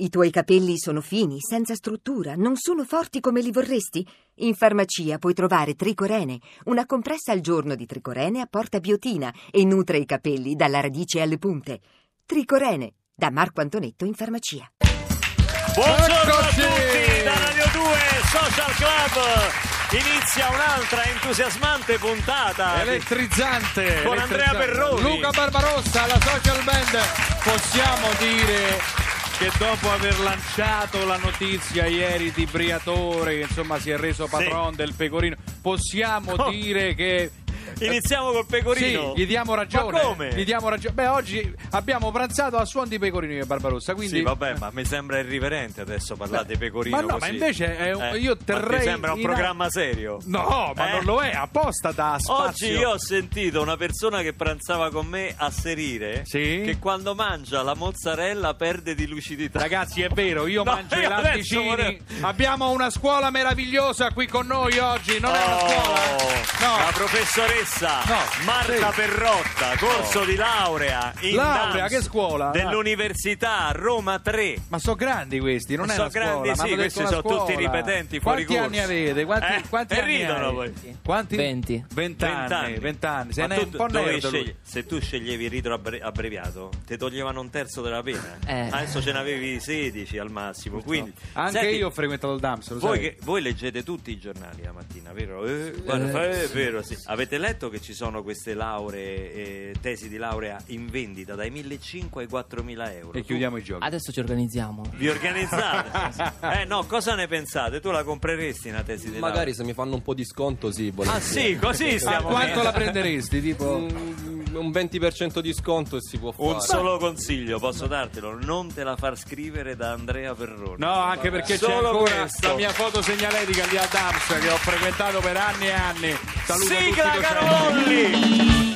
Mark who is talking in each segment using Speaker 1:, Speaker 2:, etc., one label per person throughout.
Speaker 1: I tuoi capelli sono fini, senza struttura, non sono forti come li vorresti? In farmacia puoi trovare Tricorene, una compressa al giorno di Tricorene apporta biotina e nutre i capelli dalla radice alle punte. Tricorene, da Marco Antonetto in farmacia.
Speaker 2: Buongiorno a tutti da Radio 2 Social Club. Inizia un'altra entusiasmante puntata.
Speaker 3: elettrizzante
Speaker 2: Con Andrea
Speaker 3: elettrizzante.
Speaker 2: Perroni.
Speaker 3: Luca Barbarossa alla social band possiamo dire che dopo aver lanciato la notizia ieri di Briatore che insomma si è reso patron del pecorino possiamo
Speaker 2: Oh.
Speaker 3: dire che
Speaker 2: Iniziamo col pecorino.
Speaker 3: Sì, gli diamo ragione.
Speaker 2: Ma come?
Speaker 3: Gli diamo ragione. Beh, oggi abbiamo pranzato a suon di pecorino e Barbarossa, quindi
Speaker 2: Sì, vabbè, ma mi sembra irriverente adesso parlare di pecorino
Speaker 3: ma no,
Speaker 2: così.
Speaker 3: ma invece è un-
Speaker 2: Eh,
Speaker 3: io
Speaker 2: ma
Speaker 3: terrei
Speaker 2: ti sembra un
Speaker 3: in-
Speaker 2: programma serio?
Speaker 3: No, ma
Speaker 2: Eh?
Speaker 3: non lo è, apposta da spazio.
Speaker 2: Oggi io ho sentito una persona che pranzava con me asserire
Speaker 3: Sì?
Speaker 2: che quando mangia la mozzarella perde di lucidità.
Speaker 3: Ragazzi, è vero, io
Speaker 2: No,
Speaker 3: mangio i latticini.
Speaker 2: volevo-
Speaker 3: Abbiamo una scuola meravigliosa qui con noi oggi. Non è una
Speaker 2: Oh,
Speaker 3: scuola?
Speaker 2: La
Speaker 3: No.
Speaker 2: Professoressa
Speaker 3: No,
Speaker 2: Marta
Speaker 3: sì.
Speaker 2: Perrotta, corso di laurea in
Speaker 3: Laurea, che scuola?
Speaker 2: Dell'Università Roma 3.
Speaker 3: Ma sono grandi questi, non
Speaker 2: Ma
Speaker 3: è scuola.
Speaker 2: grandi,
Speaker 3: mi
Speaker 2: sì, questi sono
Speaker 3: scuola.
Speaker 2: tutti ripetenti fuori
Speaker 3: Quanti
Speaker 2: corso.
Speaker 3: anni avete? Quanti,
Speaker 2: Eh,
Speaker 3: quanti
Speaker 2: e
Speaker 3: anni
Speaker 2: ridono
Speaker 3: hai?
Speaker 2: poi.
Speaker 3: Quanti?
Speaker 4: 20.
Speaker 3: Vent'anni. Vent'anni. Se
Speaker 2: Ma
Speaker 3: ne è
Speaker 2: tu
Speaker 3: un po'
Speaker 2: scegli- se tu sceglievi il rito abbre- abbreviato, ti toglievano un terzo della pena.
Speaker 4: Eh.
Speaker 2: Adesso ce n'avevi 16 al massimo. Quindi,
Speaker 3: Anche
Speaker 2: Senti,
Speaker 3: io ho frequentato il DAMS, lo
Speaker 2: Voi,
Speaker 3: sai?
Speaker 2: che- voi leggete tutti i giornali la mattina, vero? Eh, guarda,
Speaker 4: Eh,
Speaker 2: è vero, sì. Avete letto che ci sono queste lauree, eh, tesi di laurea in vendita dai 1.500 ai 4.000 euro?
Speaker 3: E
Speaker 2: Tu
Speaker 3: chiudiamo i giochi.
Speaker 4: Adesso ci organizziamo.
Speaker 2: Vi organizzate? eh no, cosa ne pensate? Tu la compreresti una tesi di
Speaker 5: Magari
Speaker 2: laurea?
Speaker 5: se mi fanno un po' di sconto, sì.
Speaker 2: Ah
Speaker 5: volentieri.
Speaker 2: sì, così stiamo
Speaker 3: quanto la prenderesti? Tipo...
Speaker 5: Mm, un 20% di sconto e si può fare.
Speaker 2: Un solo consiglio, posso dartelo? Non te la far scrivere da Andrea Perroni.
Speaker 3: No, anche perché c'è
Speaker 2: Solo
Speaker 3: ancora
Speaker 2: questo.
Speaker 3: la mia foto segnaletica lì DAMS che ho frequentato per anni e anni. Saluto
Speaker 2: Sigla
Speaker 3: tutti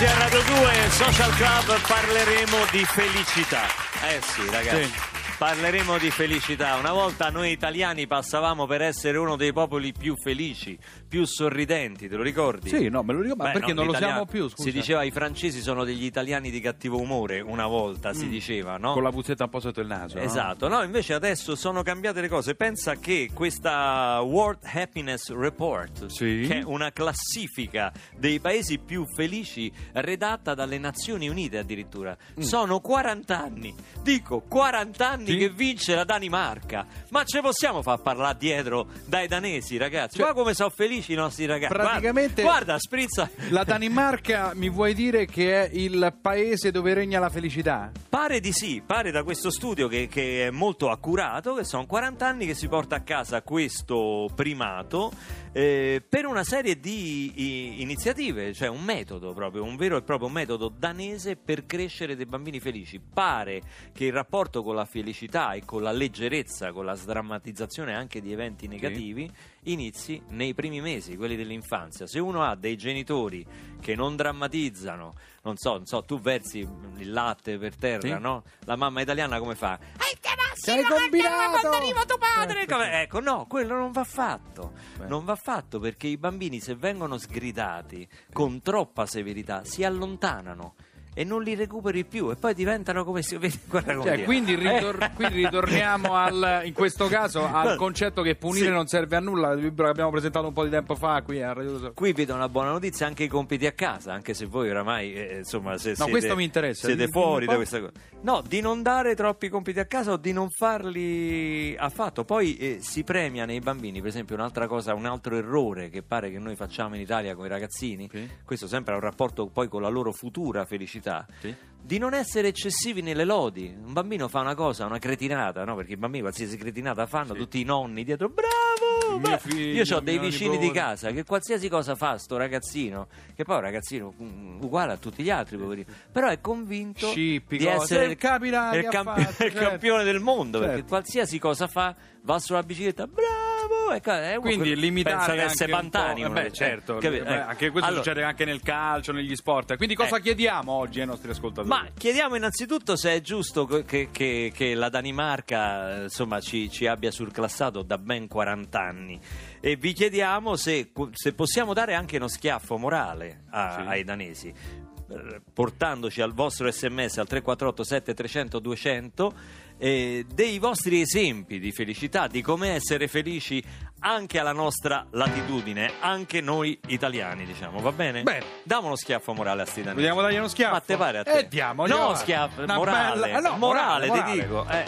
Speaker 2: Oggi a Radio 2 Social Club parleremo di felicità. Eh sì, ragazzi.
Speaker 3: Sì.
Speaker 2: Parleremo di felicità. Una volta noi italiani passavamo per essere uno dei popoli più felici, più sorridenti, te lo ricordi?
Speaker 3: Sì, no, me lo ricordo, ma
Speaker 2: Beh,
Speaker 3: perché
Speaker 2: no,
Speaker 3: non lo siamo più, scusa?
Speaker 2: Si diceva i francesi sono degli italiani di cattivo umore, una volta si diceva, no?
Speaker 3: Mm. Con la puzzetta un po' sotto il naso. no?
Speaker 2: Esatto, no, invece adesso sono cambiate le cose. Pensa che questa World Happiness Report,
Speaker 3: Sì.
Speaker 2: che è una classifica dei paesi più felici redatta dalle Nazioni Unite addirittura, sono 40 anni. Dico 40 anni
Speaker 3: Sì.
Speaker 2: che vince la Danimarca. Ma ce possiamo far parlare dietro dai danesi, ragazzi?
Speaker 3: Cioè,
Speaker 2: Guarda come sono felici i nostri ragazzi. Guarda-
Speaker 3: praticamente-
Speaker 2: guarda, sprizza.
Speaker 3: La Danimarca mi vuoi dire che è il paese dove regna la felicità?
Speaker 2: Pare di sì, pare da questo studio che, che è molto accurato, che sono 40 anni che si porta a casa questo primato eh, per una serie di iniziative, cioè un metodo proprio, un vero e proprio metodo danese per crescere dei bambini felici. Pare che il rapporto con la felicità e con la leggerezza, con la sdrammatizzazione anche di eventi negativi, inizi nei primi mesi, quelli dell'infanzia. Se uno ha dei genitori che non drammatizzano, non so, non so, tu versi il latte per terra,
Speaker 3: Sì.
Speaker 2: no? La mamma italiana come fa?
Speaker 3: Che hai combinato?
Speaker 2: tuo padre!
Speaker 3: Certo,
Speaker 2: Come- Ecco, no, quello non va fatto.
Speaker 3: Beh.
Speaker 2: Non va fatto perché i bambini, se vengono sgridati con troppa severità, si allontanano. E non li recuperi più e poi diventano come si vede. Guarda come
Speaker 3: Cioè, quindi, ritor-
Speaker 2: Eh.
Speaker 3: quindi ritorniamo al, in questo caso al concetto che punire
Speaker 2: Sì.
Speaker 3: non serve a nulla, il libro che abbiamo presentato un po' di tempo fa qui a Radio.
Speaker 2: Qui vi do una buona notizia, anche i compiti a casa, anche se voi oramai, eh, insomma, se siete,
Speaker 3: questo mi interessa,
Speaker 2: siete
Speaker 3: dimmi- dimmi
Speaker 2: fuori da questa cosa. No, di non dare troppi compiti a casa o di non farli affatto. Poi eh, si premia nei bambini, per esempio, un'altra cosa, un altro errore che pare che noi facciamo in Italia con i ragazzini,
Speaker 3: Sì.
Speaker 2: questo sempre ha un rapporto poi con la loro futura felicità.
Speaker 3: Sì.
Speaker 2: Di non essere eccessivi nelle lodi. Un bambino fa una cosa, una cretinata, no? Perché i bambini qualsiasi cretinata fanno, tutti i nonni dietro, bravo! Bra-".
Speaker 3: figlio,
Speaker 2: Io ho dei vicini di
Speaker 3: nipote.
Speaker 2: casa che qualsiasi cosa fa sto ragazzino, che poi è un ragazzino mm, uguale a tutti gli altri, poverino, però è convinto
Speaker 3: Scippi,
Speaker 2: di essere
Speaker 3: Il
Speaker 2: campi- il
Speaker 3: certo.
Speaker 2: campione del mondo, perché
Speaker 3: Certo.
Speaker 2: qualsiasi cosa fa, va sulla bicicletta, bravo! Bravo. È uno
Speaker 3: Quindi
Speaker 2: che
Speaker 3: limitare
Speaker 2: pensa di
Speaker 3: anche
Speaker 2: essere
Speaker 3: un
Speaker 2: Pantani.
Speaker 3: po',
Speaker 2: uno
Speaker 3: eh beh,
Speaker 2: che-
Speaker 3: certo,
Speaker 2: eh, capito?
Speaker 3: eh, anche questo
Speaker 2: Allora,
Speaker 3: succede anche nel calcio, negli sport. Quindi cosa
Speaker 2: Eh.
Speaker 3: chiediamo oggi ai nostri ascoltatori?
Speaker 2: Ma chiediamo innanzitutto se è giusto che, che- che la Danimarca eh, insomma, ci, ci abbia surclassato da ben 40 anni e vi chiediamo se, se possiamo dare anche uno schiaffo morale a-
Speaker 3: Sì.
Speaker 2: ai danesi eh, portandoci al vostro sms al 348 7300 200 eh, dei vostri esempi di felicità, di come essere felici anche alla nostra latitudine, anche noi italiani, diciamo, va bene?
Speaker 3: Bene.
Speaker 2: Diamo uno schiaffo morale a sti danesi.
Speaker 3: Vogliamo dargli uno schiaffo?
Speaker 2: Ma te pare a te?
Speaker 3: Eh, diamogli,
Speaker 2: No, schiaffo, morale.
Speaker 3: bella- no,
Speaker 2: morale,
Speaker 3: morale,
Speaker 2: ti dico. Eh.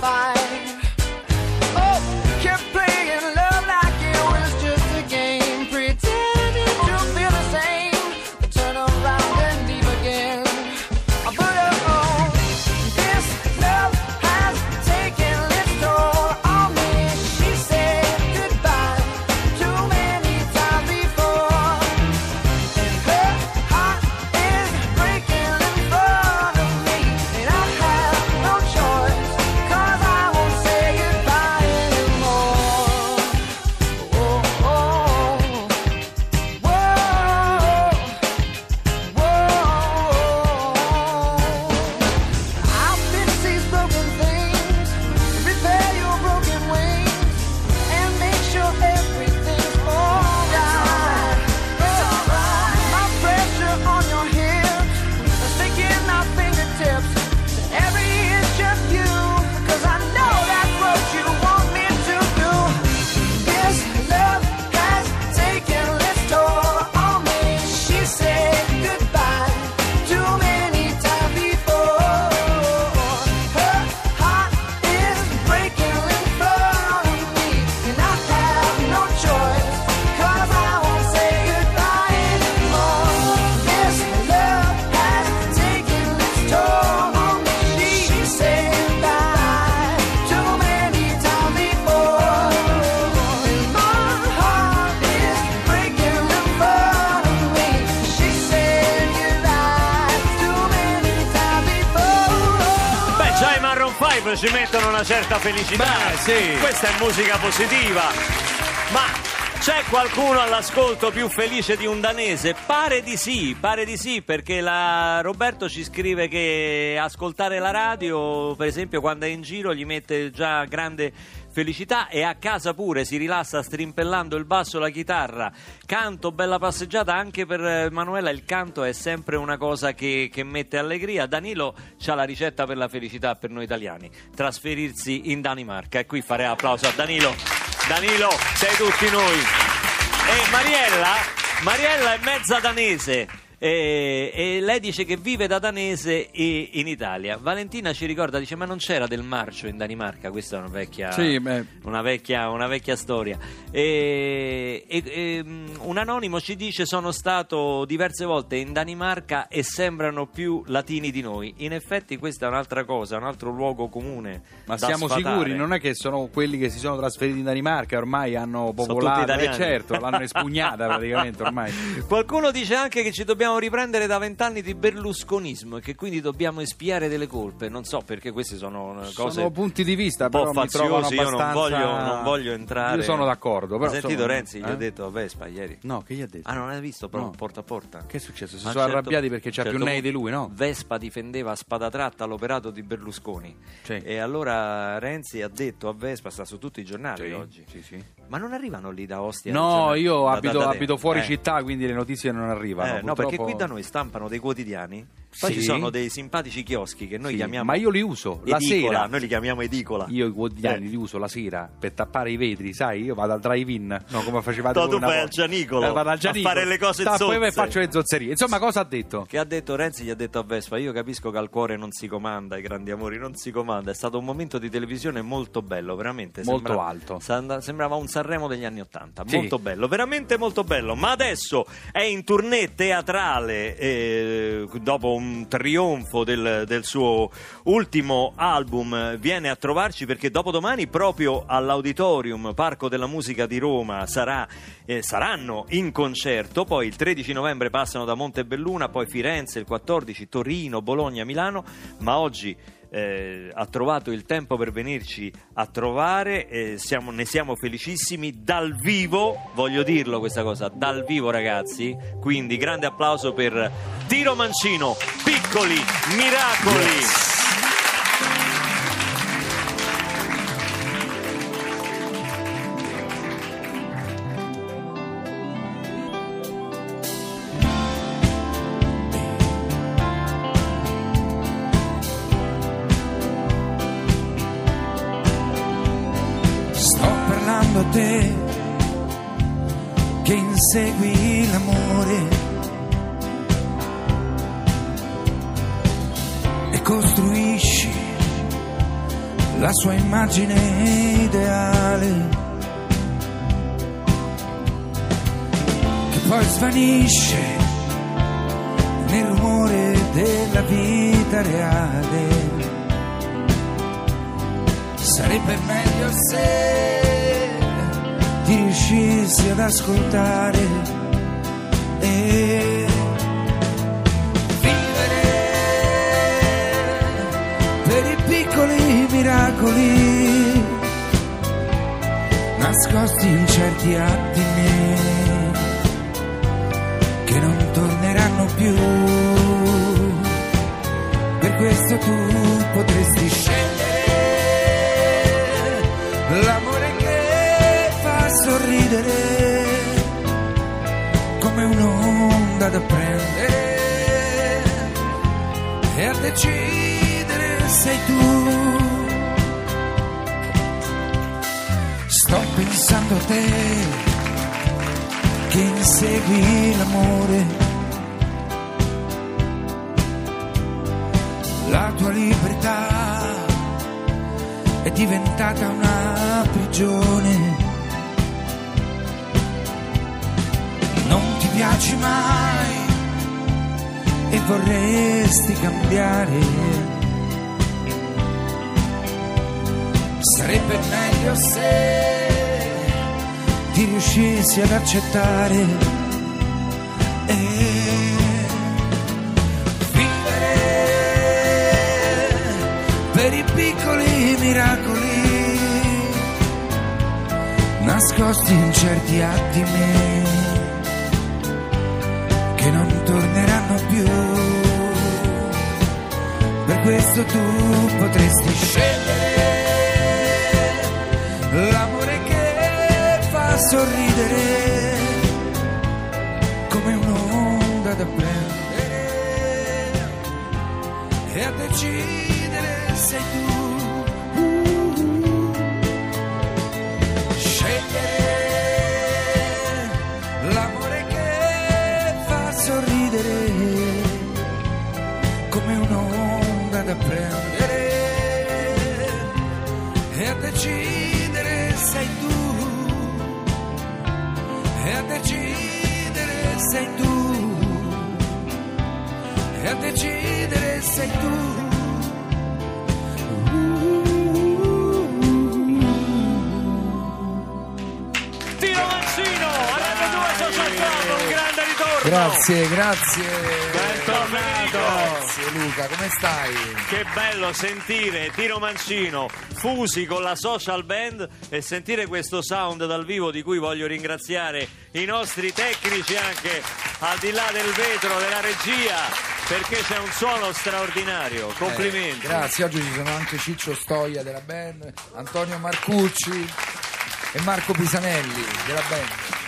Speaker 4: fire.
Speaker 2: Ci mettono una certa felicità.
Speaker 3: Beh, sì.
Speaker 2: Questa è musica positiva. Ma c'è qualcuno all'ascolto più felice di un danese? Pare di sì, pare di sì, perché la- Roberto ci scrive che ascoltare la radio, per esempio, quando è in giro gli mette già grande felicità e a casa pure si rilassa strimpellando il basso la chitarra. Canto, bella passeggiata, anche per eh, Manuela il canto è sempre una cosa che, che mette allegria. Danilo c'ha la ricetta per la felicità per noi italiani, trasferirsi in Danimarca. E qui fare applauso a Danilo. Danilo, sei tutti noi. E Mariella, Mariella è mezza danese. E, e lei dice che vive da danese e- in Italia. Valentina ci ricorda, dice: Ma non c'era del marcio in Danimarca? Questa è una vecchia,
Speaker 3: Sì,
Speaker 2: una vecchia, una vecchia storia. E, e- mm, un anonimo ci dice: Sono stato diverse volte in Danimarca e sembrano più latini di noi. In effetti, questa è un'altra cosa, un altro luogo comune.
Speaker 3: Ma siamo
Speaker 2: sfatare.
Speaker 3: sicuri? Non è che sono quelli che si sono trasferiti in Danimarca ormai hanno popolato, eh, certo, l'hanno espugnata praticamente ormai.
Speaker 2: Qualcuno dice anche che ci dobbiamo dobbiamo riprendere da vent'anni di berlusconismo e che quindi dobbiamo espiare delle colpe. Non so perché queste sono eh, cose
Speaker 3: Sono punti di vista,
Speaker 2: un po' faziosi. Io non voglio, non voglio entrare.
Speaker 3: Io sono d'accordo. Però,
Speaker 2: Hai sentito
Speaker 3: insomma,
Speaker 2: Renzi? Gli
Speaker 3: eh?
Speaker 2: ho detto a Vespa ieri.
Speaker 3: No, che gli ha detto?
Speaker 2: Ah, non hai visto? Però
Speaker 3: No.
Speaker 2: porta a porta.
Speaker 3: Che è successo? Si sono
Speaker 2: certo-
Speaker 3: arrabbiati perché c'ha
Speaker 2: certo
Speaker 3: più nei di lui, no?
Speaker 2: Vespa difendeva a spada tratta l'operato di Berlusconi.
Speaker 3: Sì.
Speaker 2: E allora Renzi ha detto a Vespa, sta su tutti i giornali
Speaker 3: Sì,
Speaker 2: oggi.
Speaker 3: sì, sì.
Speaker 2: Ma non arrivano lì da Ostia?
Speaker 3: No,
Speaker 2: giornali?
Speaker 3: io
Speaker 2: Da-
Speaker 3: abito,
Speaker 2: da- da-
Speaker 3: abito fuori
Speaker 2: eh.
Speaker 3: città, quindi le notizie non arrivano.
Speaker 2: Eh, no, perché qui da noi stampano dei quotidiani, poi
Speaker 3: Sì.
Speaker 2: ci sono dei simpatici chioschi che noi
Speaker 3: Sì,
Speaker 2: chiamiamo
Speaker 3: Ma io li uso la
Speaker 2: edicola,
Speaker 3: sera.
Speaker 2: noi li chiamiamo edicola.
Speaker 3: Io i quotidiani
Speaker 2: Eh.
Speaker 3: li uso la sera per tappare i vetri, sai? Io vado al drive-in, no, come facevate
Speaker 2: No,
Speaker 3: voi
Speaker 2: tu vai al. Gianicolo
Speaker 3: Eh, vado al
Speaker 2: a
Speaker 3: Gianicolo,
Speaker 2: fare le cose
Speaker 3: tappo e poi
Speaker 2: zozze.
Speaker 3: faccio le zozzerie. Insomma, cosa ha detto?
Speaker 2: Che ha detto Renzi, gli ha detto a Vespa: Io capisco che al cuore non si comanda, i grandi amori non si comanda. È stato un momento di televisione molto bello, veramente.
Speaker 3: Molto
Speaker 2: Sembra-
Speaker 3: alto.
Speaker 2: sanda- Sembrava un Sanremo degli anni Ottanta.
Speaker 3: Sì.
Speaker 2: Molto bello, veramente molto bello. Ma adesso è in tournée teatrale eh, dopo un trionfo del, del suo ultimo album. Viene a trovarci perché dopodomani, proprio all'Auditorium Parco della Musica di Roma, sarà, eh, saranno in concerto. Poi il 13 novembre passano da Montebelluna, poi Firenze, il 14 Torino, Bologna, Milano. Ma oggi eh, ha trovato il tempo per venirci a trovare, eh, siamo- ne siamo felicissimi dal vivo, voglio dirlo questa cosa, dal vivo ragazzi, quindi grande applauso per Tiro Mancino, piccoli miracoli.
Speaker 6: Sto a te che insegui l'amore e costruisci la sua immagine ideale che poi svanisce nel rumore della vita reale. Sarebbe meglio se ti riuscissi ad ascoltare e vivere per i piccoli miracoli nascosti in certi attimi che non torneranno più. Per questo tu potresti scegliere sorridere come un'onda da prendere e a decidere sei tu. Sto pensando a te che insegui l'amore. La tua libertà è diventata una prigione. Piaci mai e vorresti cambiare. Sarebbe meglio se ti riuscissi ad accettare e vivere per i piccoli miracoli nascosti in certi attimi questo tu potresti scegliere l'amore che fa sorridere come un'onda da prendere e a decidere sei tu. Da prendere e a decidere sei tu e a decidere sei tu e a decidere sei tu
Speaker 2: Tiro Mancino, a Radio 2 Social Club, un grande ritorno.
Speaker 6: Grazie, grazie.
Speaker 2: Bentornato.
Speaker 6: Grazie Luca, come stai?
Speaker 2: Che bello sentire Tino Mancino fusi con la social band e sentire questo sound dal vivo di cui voglio ringraziare i nostri tecnici anche al di là del vetro della regia perché c'è un suono straordinario. Complimenti.
Speaker 6: Eh, grazie, oggi ci sono anche Ciccio Stoia della band, Antonio Marcucci e Marco Pisanelli della band.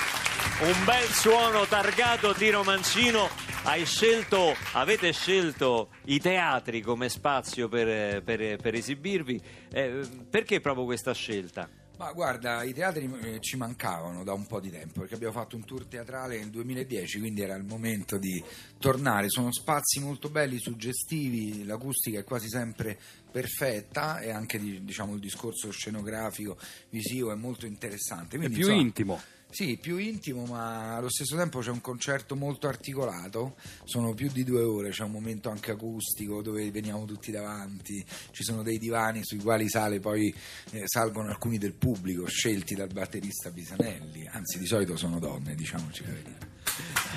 Speaker 2: Un bel suono targato Tino Mancino. Hai scelto, avete scelto i teatri come spazio per, per- per esibirvi. Eh, perché proprio questa scelta?
Speaker 6: Ma guarda, i teatri eh, ci mancavano da un po' di tempo perché abbiamo fatto un tour teatrale nel 2010, quindi era il momento di tornare. Sono spazi molto belli, suggestivi, l'acustica è quasi sempre perfetta e anche di- diciamo, il discorso scenografico, visivo è molto interessante.
Speaker 3: È
Speaker 6: Quindi,
Speaker 3: più
Speaker 6: insomma,
Speaker 3: intimo.
Speaker 6: Sì, più intimo, ma allo stesso tempo c'è un concerto molto articolato, sono più di due ore, c'è un momento anche acustico dove veniamo tutti davanti, ci sono dei divani sui quali sale poi eh, salgono alcuni del pubblico scelti dal batterista Pisanelli, anzi di solito sono donne, diciamoci la verità.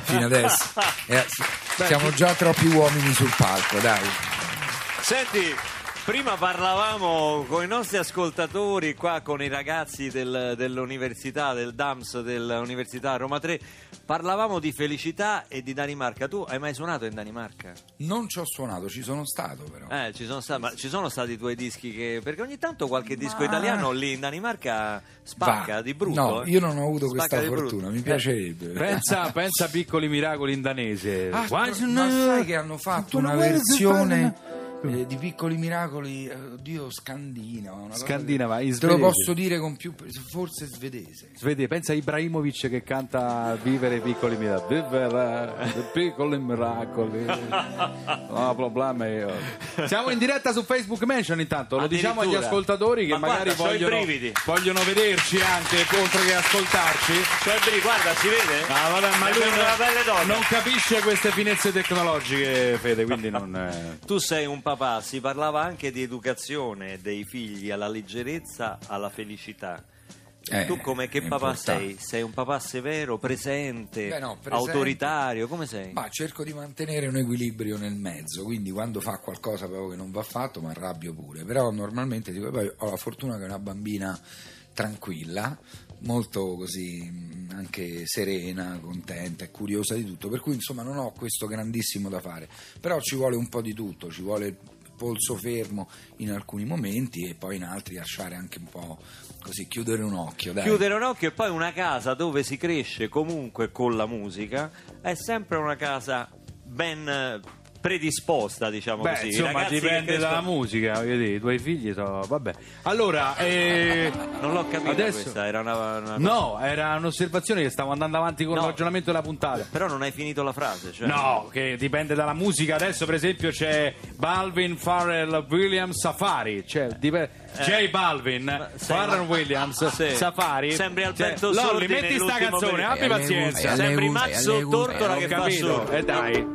Speaker 6: Fino adesso eh, siamo già troppi uomini sul palco, dai.
Speaker 2: Senti, prima parlavamo con i nostri ascoltatori qua, con i ragazzi del- dell'università, del DAMS dell'Università Roma 3, parlavamo di felicità e di Danimarca. Tu hai mai suonato in Danimarca?
Speaker 6: Non ci ho suonato, ci sono stato però.
Speaker 2: Eh, ci sono stati, ma ci sono stati i tuoi dischi che... Perché ogni tanto qualche disco
Speaker 6: Ma-
Speaker 2: italiano lì in Danimarca spacca
Speaker 6: Va.
Speaker 2: di brutto.
Speaker 6: No,
Speaker 2: eh.
Speaker 6: io non ho avuto
Speaker 2: Spacca
Speaker 6: questa fortuna, mi
Speaker 2: Eh,
Speaker 6: piacerebbe.
Speaker 3: Pensa, pensa a piccoli miracoli in danese.
Speaker 6: Ah,
Speaker 3: Why
Speaker 6: ma sai che hanno fatto una versione eh, di Piccoli Miracoli, eh, oddio, scandinava. una cosa
Speaker 3: Scandinava,
Speaker 6: che-
Speaker 3: in
Speaker 6: Te lo posso dire con più... forse svedese.
Speaker 3: Vedi, pensa a Ibrahimovic che canta Vivere i piccoli miracoli. Vivere i piccoli miracoli. No problema io. Siamo in diretta su Facebook Mention intanto, lo diciamo agli ascoltatori che
Speaker 2: Ma
Speaker 3: magari
Speaker 2: guarda,
Speaker 3: vogliono,
Speaker 2: brividi.
Speaker 3: vogliono vederci anche oltre che ascoltarci.
Speaker 2: Cioè, Bri, guarda, si vede?
Speaker 3: Ah, vabbè, ma
Speaker 2: è
Speaker 3: lui
Speaker 2: d'oca.
Speaker 3: non, non capisce queste finezze tecnologiche, Fede, quindi non... eh.
Speaker 2: Tu sei un papà, si parlava anche di educazione dei figli alla leggerezza, alla felicità.
Speaker 6: Eh,
Speaker 2: tu come che papà
Speaker 6: importante.
Speaker 2: sei? Sei un papà severo, presente,
Speaker 6: Beh, no, presente.
Speaker 2: autoritario, come sei?
Speaker 6: Ma cerco di mantenere un equilibrio nel mezzo, quindi quando fa qualcosa proprio che non va fatto mi arrabbio pure, però normalmente dico, poi ho la fortuna che è una bambina tranquilla, molto così mh, anche serena, contenta e curiosa di tutto, per cui insomma non ho questo grandissimo da fare, però ci vuole un po' di tutto, ci vuole polso fermo in alcuni momenti e poi in altri lasciare anche un po' così, chiudere un occhio. Dai.
Speaker 2: Chiudere un occhio e poi una casa dove si cresce comunque con la musica è sempre una casa ben predisposta, diciamo
Speaker 3: Beh,
Speaker 2: così.
Speaker 3: Insomma,
Speaker 2: ragazzi
Speaker 3: dipende dalla
Speaker 2: crescono-
Speaker 3: musica, voglio dire, i tuoi figli sono... Vabbè. Allora, eh,
Speaker 2: Non l'ho capito
Speaker 3: Adesso-
Speaker 2: questa, era una, una
Speaker 3: No, era un'osservazione che stavo andando avanti con
Speaker 2: No.
Speaker 3: il ragionamento della puntata.
Speaker 2: Però non hai finito la frase, cioè...
Speaker 3: No, che dipende dalla musica. Adesso, per esempio, c'è Balvin, Farrell, Williams, Safari. Cioè, dipe- J Balvin,
Speaker 2: Eh.
Speaker 3: Farrell Williams,
Speaker 2: Sì.
Speaker 3: Safari.
Speaker 2: Sembri
Speaker 3: Cioè,
Speaker 2: Alberto
Speaker 3: Lolli,
Speaker 2: Sordi
Speaker 3: metti sta canzone, abbi
Speaker 6: Eh,
Speaker 3: pazienza.
Speaker 2: Sembri Mazzo. Tortora che fa
Speaker 3: capito,
Speaker 2: sordo.
Speaker 3: e dai.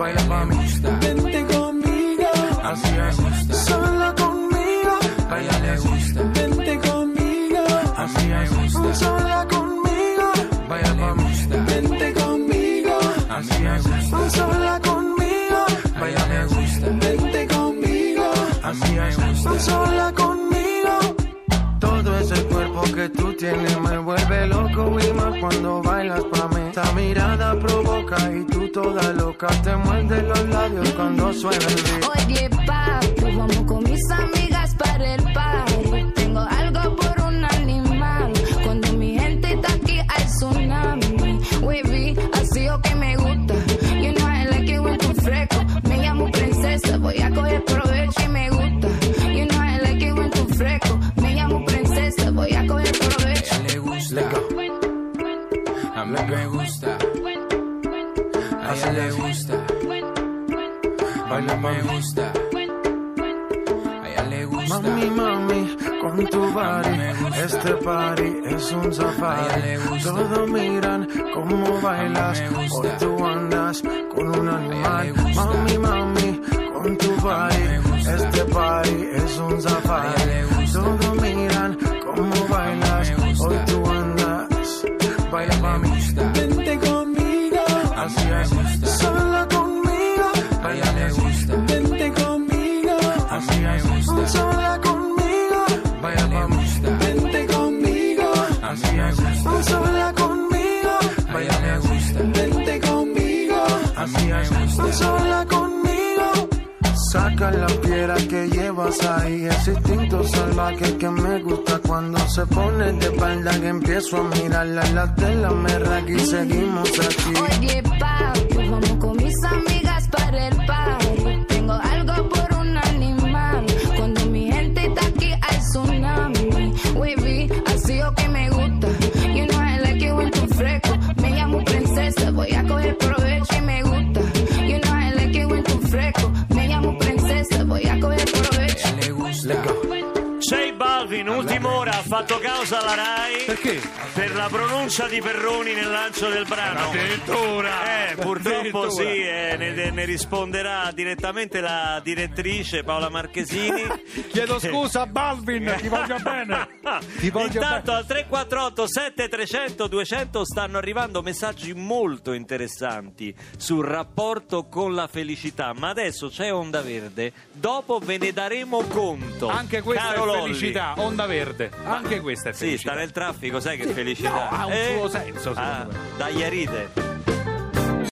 Speaker 7: Baila mami,
Speaker 8: gusta.
Speaker 7: vente conmigo, así
Speaker 8: mí me gusta.
Speaker 7: sola conmigo.
Speaker 8: A ella le gusta.
Speaker 7: Vente conmigo, así
Speaker 8: mí me gusta.
Speaker 7: sola conmigo. Vaya
Speaker 8: le
Speaker 7: mami,
Speaker 8: gusta.
Speaker 7: vente conmigo,
Speaker 8: mí
Speaker 7: así
Speaker 8: me gusta.
Speaker 7: sola conmigo.
Speaker 8: A
Speaker 7: Vaya
Speaker 8: ella me gusta.
Speaker 7: vente conmigo,
Speaker 8: mí
Speaker 7: así
Speaker 8: me gusta.
Speaker 7: sola conmigo. Todo ese cuerpo que tú tienes me vuelve loco y más cuando bailas pa' mí. Esa mirada provoca y tú toda loca te muerde los labios cuando suena el beat.
Speaker 9: Oye, papi, vamos con mis amigas para el party. Tengo algo por un animal. Cuando mi gente está aquí, hay tsunami. Wavy, así o que me gusta. You know I like it when tú fresco. Me llamo princesa, voy a coger provecho y me gusta. You know I like it when tú fresco. Me llamo princesa, voy a coger
Speaker 8: A
Speaker 9: provecho.
Speaker 8: ella le gusta. A mí me gusta.
Speaker 7: A ella
Speaker 6: le
Speaker 7: gusta.
Speaker 6: Baila me gusta. A ella le gusta.
Speaker 7: Mami, mami, con tu body. Este party es un safari. Todos miran cómo bailas. Hoy tú andas con un animal. Mami, mami, con tu body. Este party es un safari. Todos sola conmigo,
Speaker 6: A ella le gusta.
Speaker 7: Vente conmigo, así
Speaker 6: me
Speaker 7: es,
Speaker 6: gusta.
Speaker 7: sola conmigo,
Speaker 6: A ella le gusta.
Speaker 7: Vente conmigo,
Speaker 6: A mí
Speaker 7: así
Speaker 6: me gusta.
Speaker 7: sola conmigo,
Speaker 6: A ella le gusta.
Speaker 7: Vente conmigo, así
Speaker 6: me
Speaker 7: es,
Speaker 6: gusta.
Speaker 7: sola conmigo. Saca la piedra que llevas ahí, ese instinto salvaje que me gusta cuando se pone de espalda que empiezo a mirarla, las de la merra y seguimos aquí.
Speaker 9: Oye, papi,
Speaker 2: J Balvin, ultima ora, ha fatto causa alla RAI
Speaker 3: Perché?
Speaker 2: per la pronuncia di Perroni nel lancio del brano.
Speaker 3: Addirittura!
Speaker 2: Eh, purtroppo
Speaker 3: Addirittura.
Speaker 2: sì, eh, ne, ne risponderà direttamente la direttrice Paola Marchesini.
Speaker 3: Chiedo scusa, Balvin, ti voglio bene. Ti voglio
Speaker 2: Intanto
Speaker 3: bene.
Speaker 2: al 348 7300 200 stanno arrivando messaggi molto interessanti sul rapporto con la felicità, ma adesso c'è Onda Verde, dopo ve ne daremo conto.
Speaker 3: Anche questa
Speaker 2: Caro
Speaker 3: è
Speaker 2: Lolli.
Speaker 3: felicità, onda verde. Anche questa è
Speaker 2: Sì,
Speaker 3: felicità.
Speaker 2: sta nel traffico, sai che felicità.
Speaker 3: no, ha un suo senso, secondo
Speaker 2: Ah,
Speaker 3: me.
Speaker 2: Dai Aride.